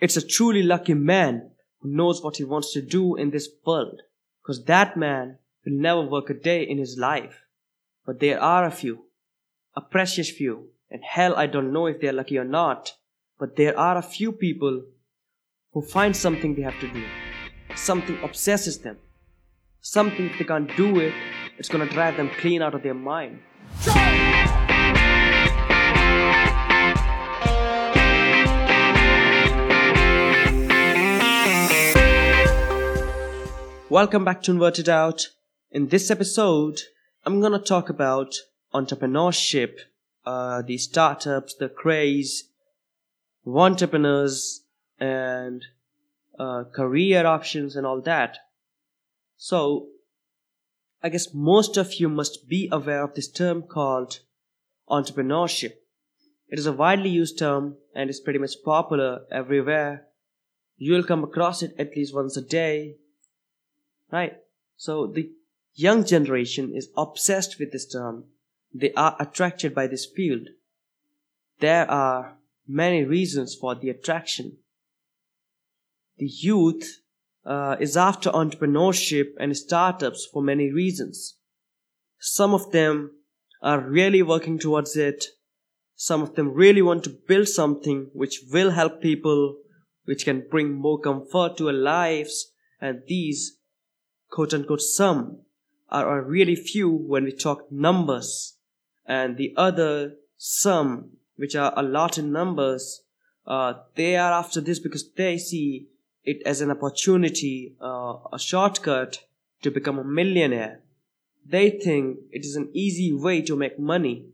It's a truly lucky man who knows what he wants to do in this world, because that man will never work a day in his life. But there are a few, a precious few, and hell, I don't know if they're lucky or not, but there are a few people who find something they have to do. Something obsesses them. Something, if they can't do it, it's gonna drive them clean out of their mind. Welcome back to Inverted Out. In this episode, I'm gonna talk about entrepreneurship, uh, the startups, the craze, entrepreneurs, and uh, career options and all that. So, I guess most of you must be aware of this term called entrepreneurship. It is a widely used term and is pretty much popular everywhere. You'll come across it at least once a day right? So the young generation is obsessed with this term. They are attracted by this field. There are many reasons for the attraction. The youth uh, is after entrepreneurship and startups for many reasons. Some of them are really working towards it. Some of them really want to build something which will help people, which can bring more comfort to our lives, and these quote unquote some are, really few when we talk numbers. And the other some which are a lot in numbers uh, they are after this because they see it as an opportunity uh, a shortcut to become a millionaire. They think it is an easy way to make money.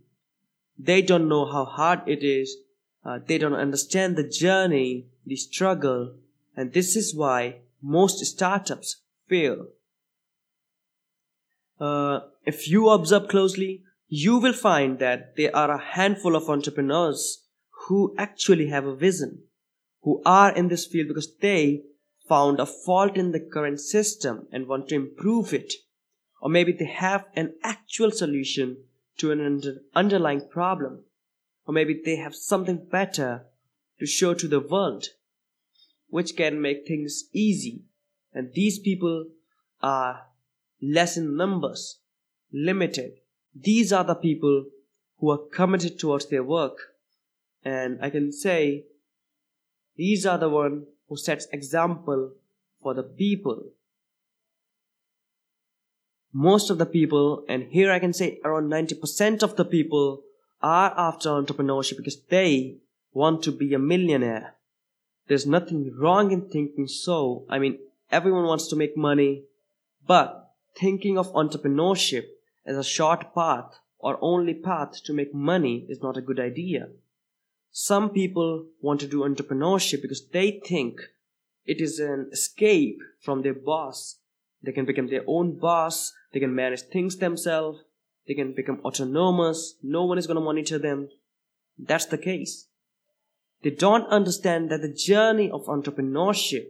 They don't know how hard it is. Uh, they don't understand the journey the struggle. And this is why most startups fail uh, if you observe closely, you will find that there are a handful of entrepreneurs who actually have a vision, who are in this field because they found a fault in the current system and want to improve it. Or maybe they have an actual solution to an under- underlying problem. Or maybe they have something better to show to the world, which can make things easy. And these people are less in numbers, limited. These are the people who are committed towards their work. And I can say these are the one who sets example for the people. Most of the people, and here I can say around 90% of the people are after entrepreneurship because they want to be a millionaire. There's nothing wrong in thinking so. I mean, everyone wants to make money, but Thinking of entrepreneurship as a short path or only path to make money is not a good idea. Some people want to do entrepreneurship because they think it is an escape from their boss. They can become their own boss, they can manage things themselves, they can become autonomous, no one is going to monitor them. That's the case. They don't understand that the journey of entrepreneurship,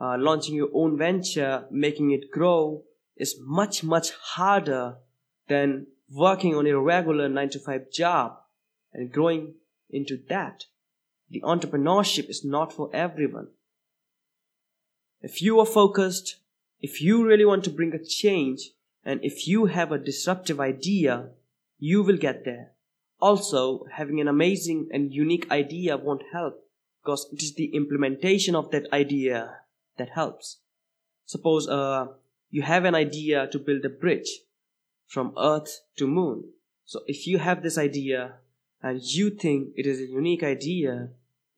uh, launching your own venture, making it grow, is much, much harder than working on a regular 9 to 5 job and growing into that. The entrepreneurship is not for everyone. If you are focused, if you really want to bring a change, and if you have a disruptive idea, you will get there. Also, having an amazing and unique idea won't help because it is the implementation of that idea that helps. Suppose uh, you have an idea to build a bridge from Earth to Moon. So if you have this idea and you think it is a unique idea,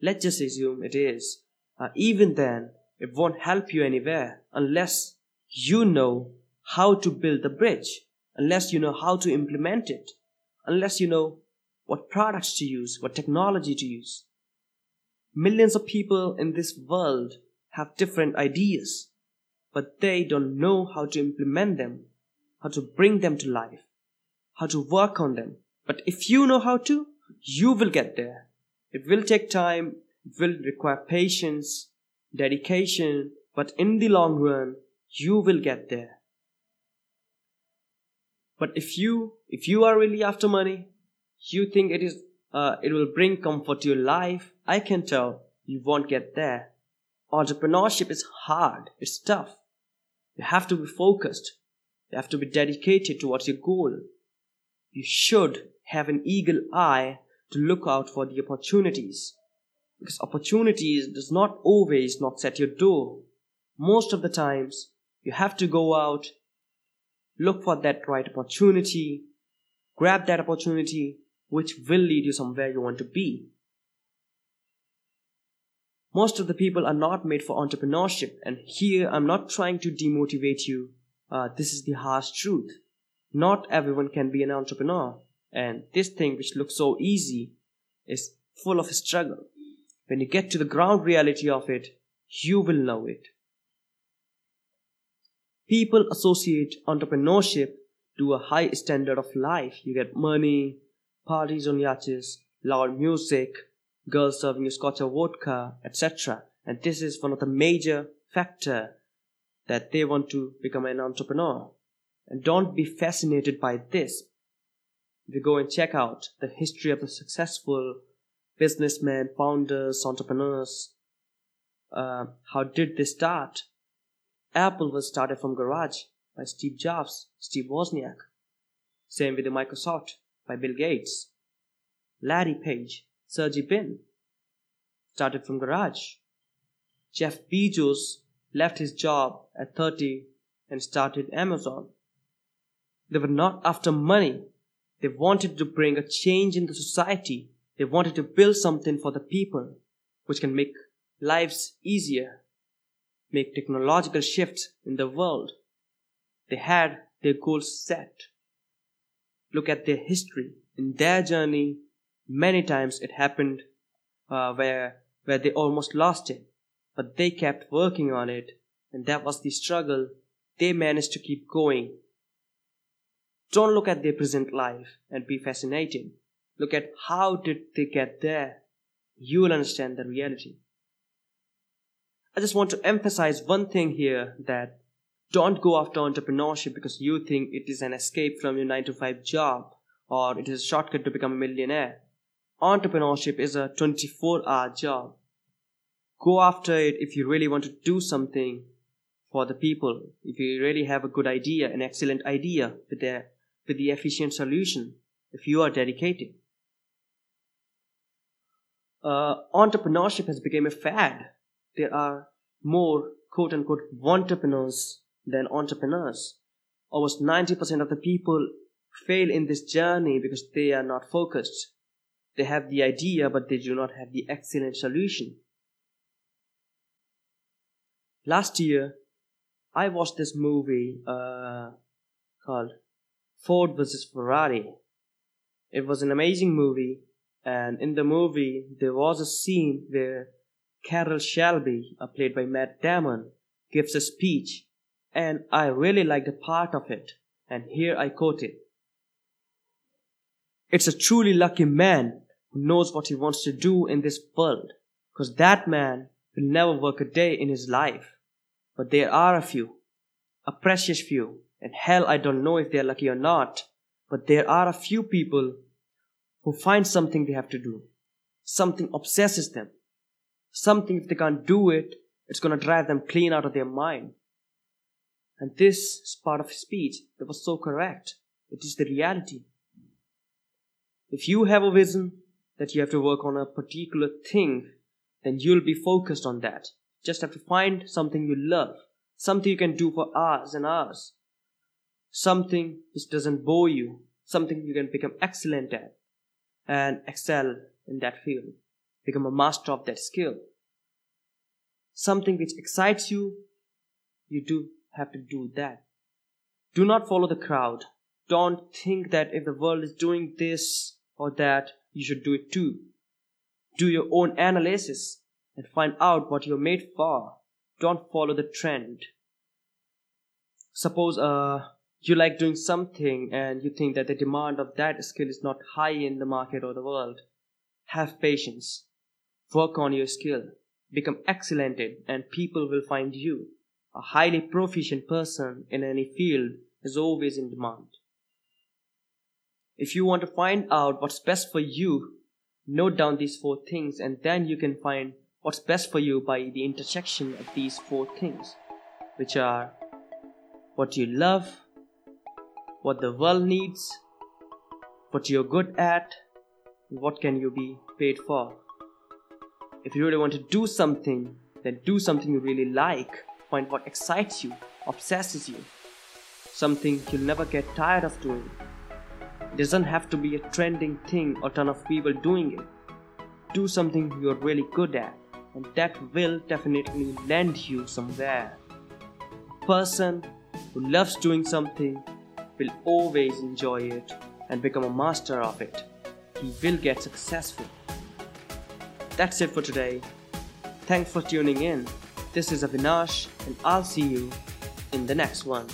let's just assume it is. Uh, even then, it won't help you anywhere unless you know how to build the bridge, unless you know how to implement it, unless you know what products to use, what technology to use. Millions of people in this world have different ideas but they don't know how to implement them, how to bring them to life, how to work on them. But if you know how to, you will get there. It will take time, it will require patience, dedication, but in the long run, you will get there. But if you, if you are really after money, you think it is, uh, it will bring comfort to your life, I can tell you won't get there Entrepreneurship is hard, it's tough. You have to be focused, you have to be dedicated towards your goal. You should have an eagle eye to look out for the opportunities. Because opportunities does not always knock at your door. Most of the times, you have to go out, look for that right opportunity, grab that opportunity, which will lead you somewhere you want to be. Most of the people are not made for entrepreneurship, and here I'm not trying to demotivate you. Uh, this is the harsh truth. Not everyone can be an entrepreneur, and this thing which looks so easy is full of struggle. When you get to the ground reality of it, you will know it. People associate entrepreneurship to a high standard of life. You get money, parties on yachts, loud music, girls serving you scotch or vodka, etc. And this is one of the major factor that they want to become an entrepreneur. And don't be fascinated by this. If you go and check out the history of the successful businessmen, founders, entrepreneurs, uh, how did they start? Apple was started from garage by Steve Jobs, Steve Wozniak. Same with the Microsoft by Bill Gates. Larry Page, Sergey Brin started from garage. Jeff Bezos left his job at 30 and started Amazon. They were not after money. They wanted to bring a change in the society. They wanted to build something for the people which can make lives easier, make technological shifts in the world. They had their goals set. Look at their history. In their journey, many times it happened uh, where where they almost lost it, but they kept working on it, and that was the struggle. They managed to keep going. Don't look at their present life and be fascinated. Look at how did they get there. You will understand the reality. I just want to emphasize one thing here that don't go after entrepreneurship because you think it is an escape from your 9 to 5 job or it is a shortcut to become a millionaire. Entrepreneurship is a 24 hour job. Go after it if you really want to do something for the people. If you really have a good idea, an excellent idea with the, with the efficient solution, if you are dedicated. Uh, entrepreneurship has become a fad. There are more quote unquote wanterpreneurs than entrepreneurs. Almost 90% of the people fail in this journey because they are not focused. They have the idea, but they do not have the excellent solution. Last year, I watched this movie uh, called Ford vs. Ferrari. It was an amazing movie, and in the movie, there was a scene where Carroll Shelby, uh, played by Matt Damon, gives a speech, and I really liked a part of it, and here I quote it. It's a truly lucky man who knows what he wants to do in this world, because that man will never work a day in his life. But there are a few, a precious few, and hell, I don't know if they're lucky or not, but there are a few people who find something they have to do. Something obsesses them. Something, if they can't do it, it's gonna drive them clean out of their mind. And this is part of his speech that was so correct. It is the reality. If you have a vision that you have to work on a particular thing, then you'll be focused on that. Just have to find something you love, something you can do for hours and hours, something which doesn't bore you, something you can become excellent at and excel in that field, become a master of that skill. Something which excites you, you do have to do that. Do not follow the crowd. Don't think that if the world is doing this or that, you should do it too. Do your own analysis and find out what you're made for. Don't follow the trend. Suppose uh, you like doing something and you think that the demand of that skill is not high in the market or the world. Have patience. Work on your skill. Become excellent in, and people will find you. A highly proficient person in any field is always in demand. If you want to find out what's best for you, note down these four things and then you can find what's best for you by the intersection of these four things, which are what you love, what the world needs, what you're good at, what can you be paid for. If you really want to do something, then do something you really like. Find what excites you, obsesses you, something you'll never get tired of doing. Doesn't have to be a trending thing or ton of people doing it. Do something you're really good at, and that will definitely land you somewhere. A person who loves doing something will always enjoy it and become a master of it. He will get successful. That's it for today. Thanks for tuning in. This is Avinash, and I'll see you in the next one.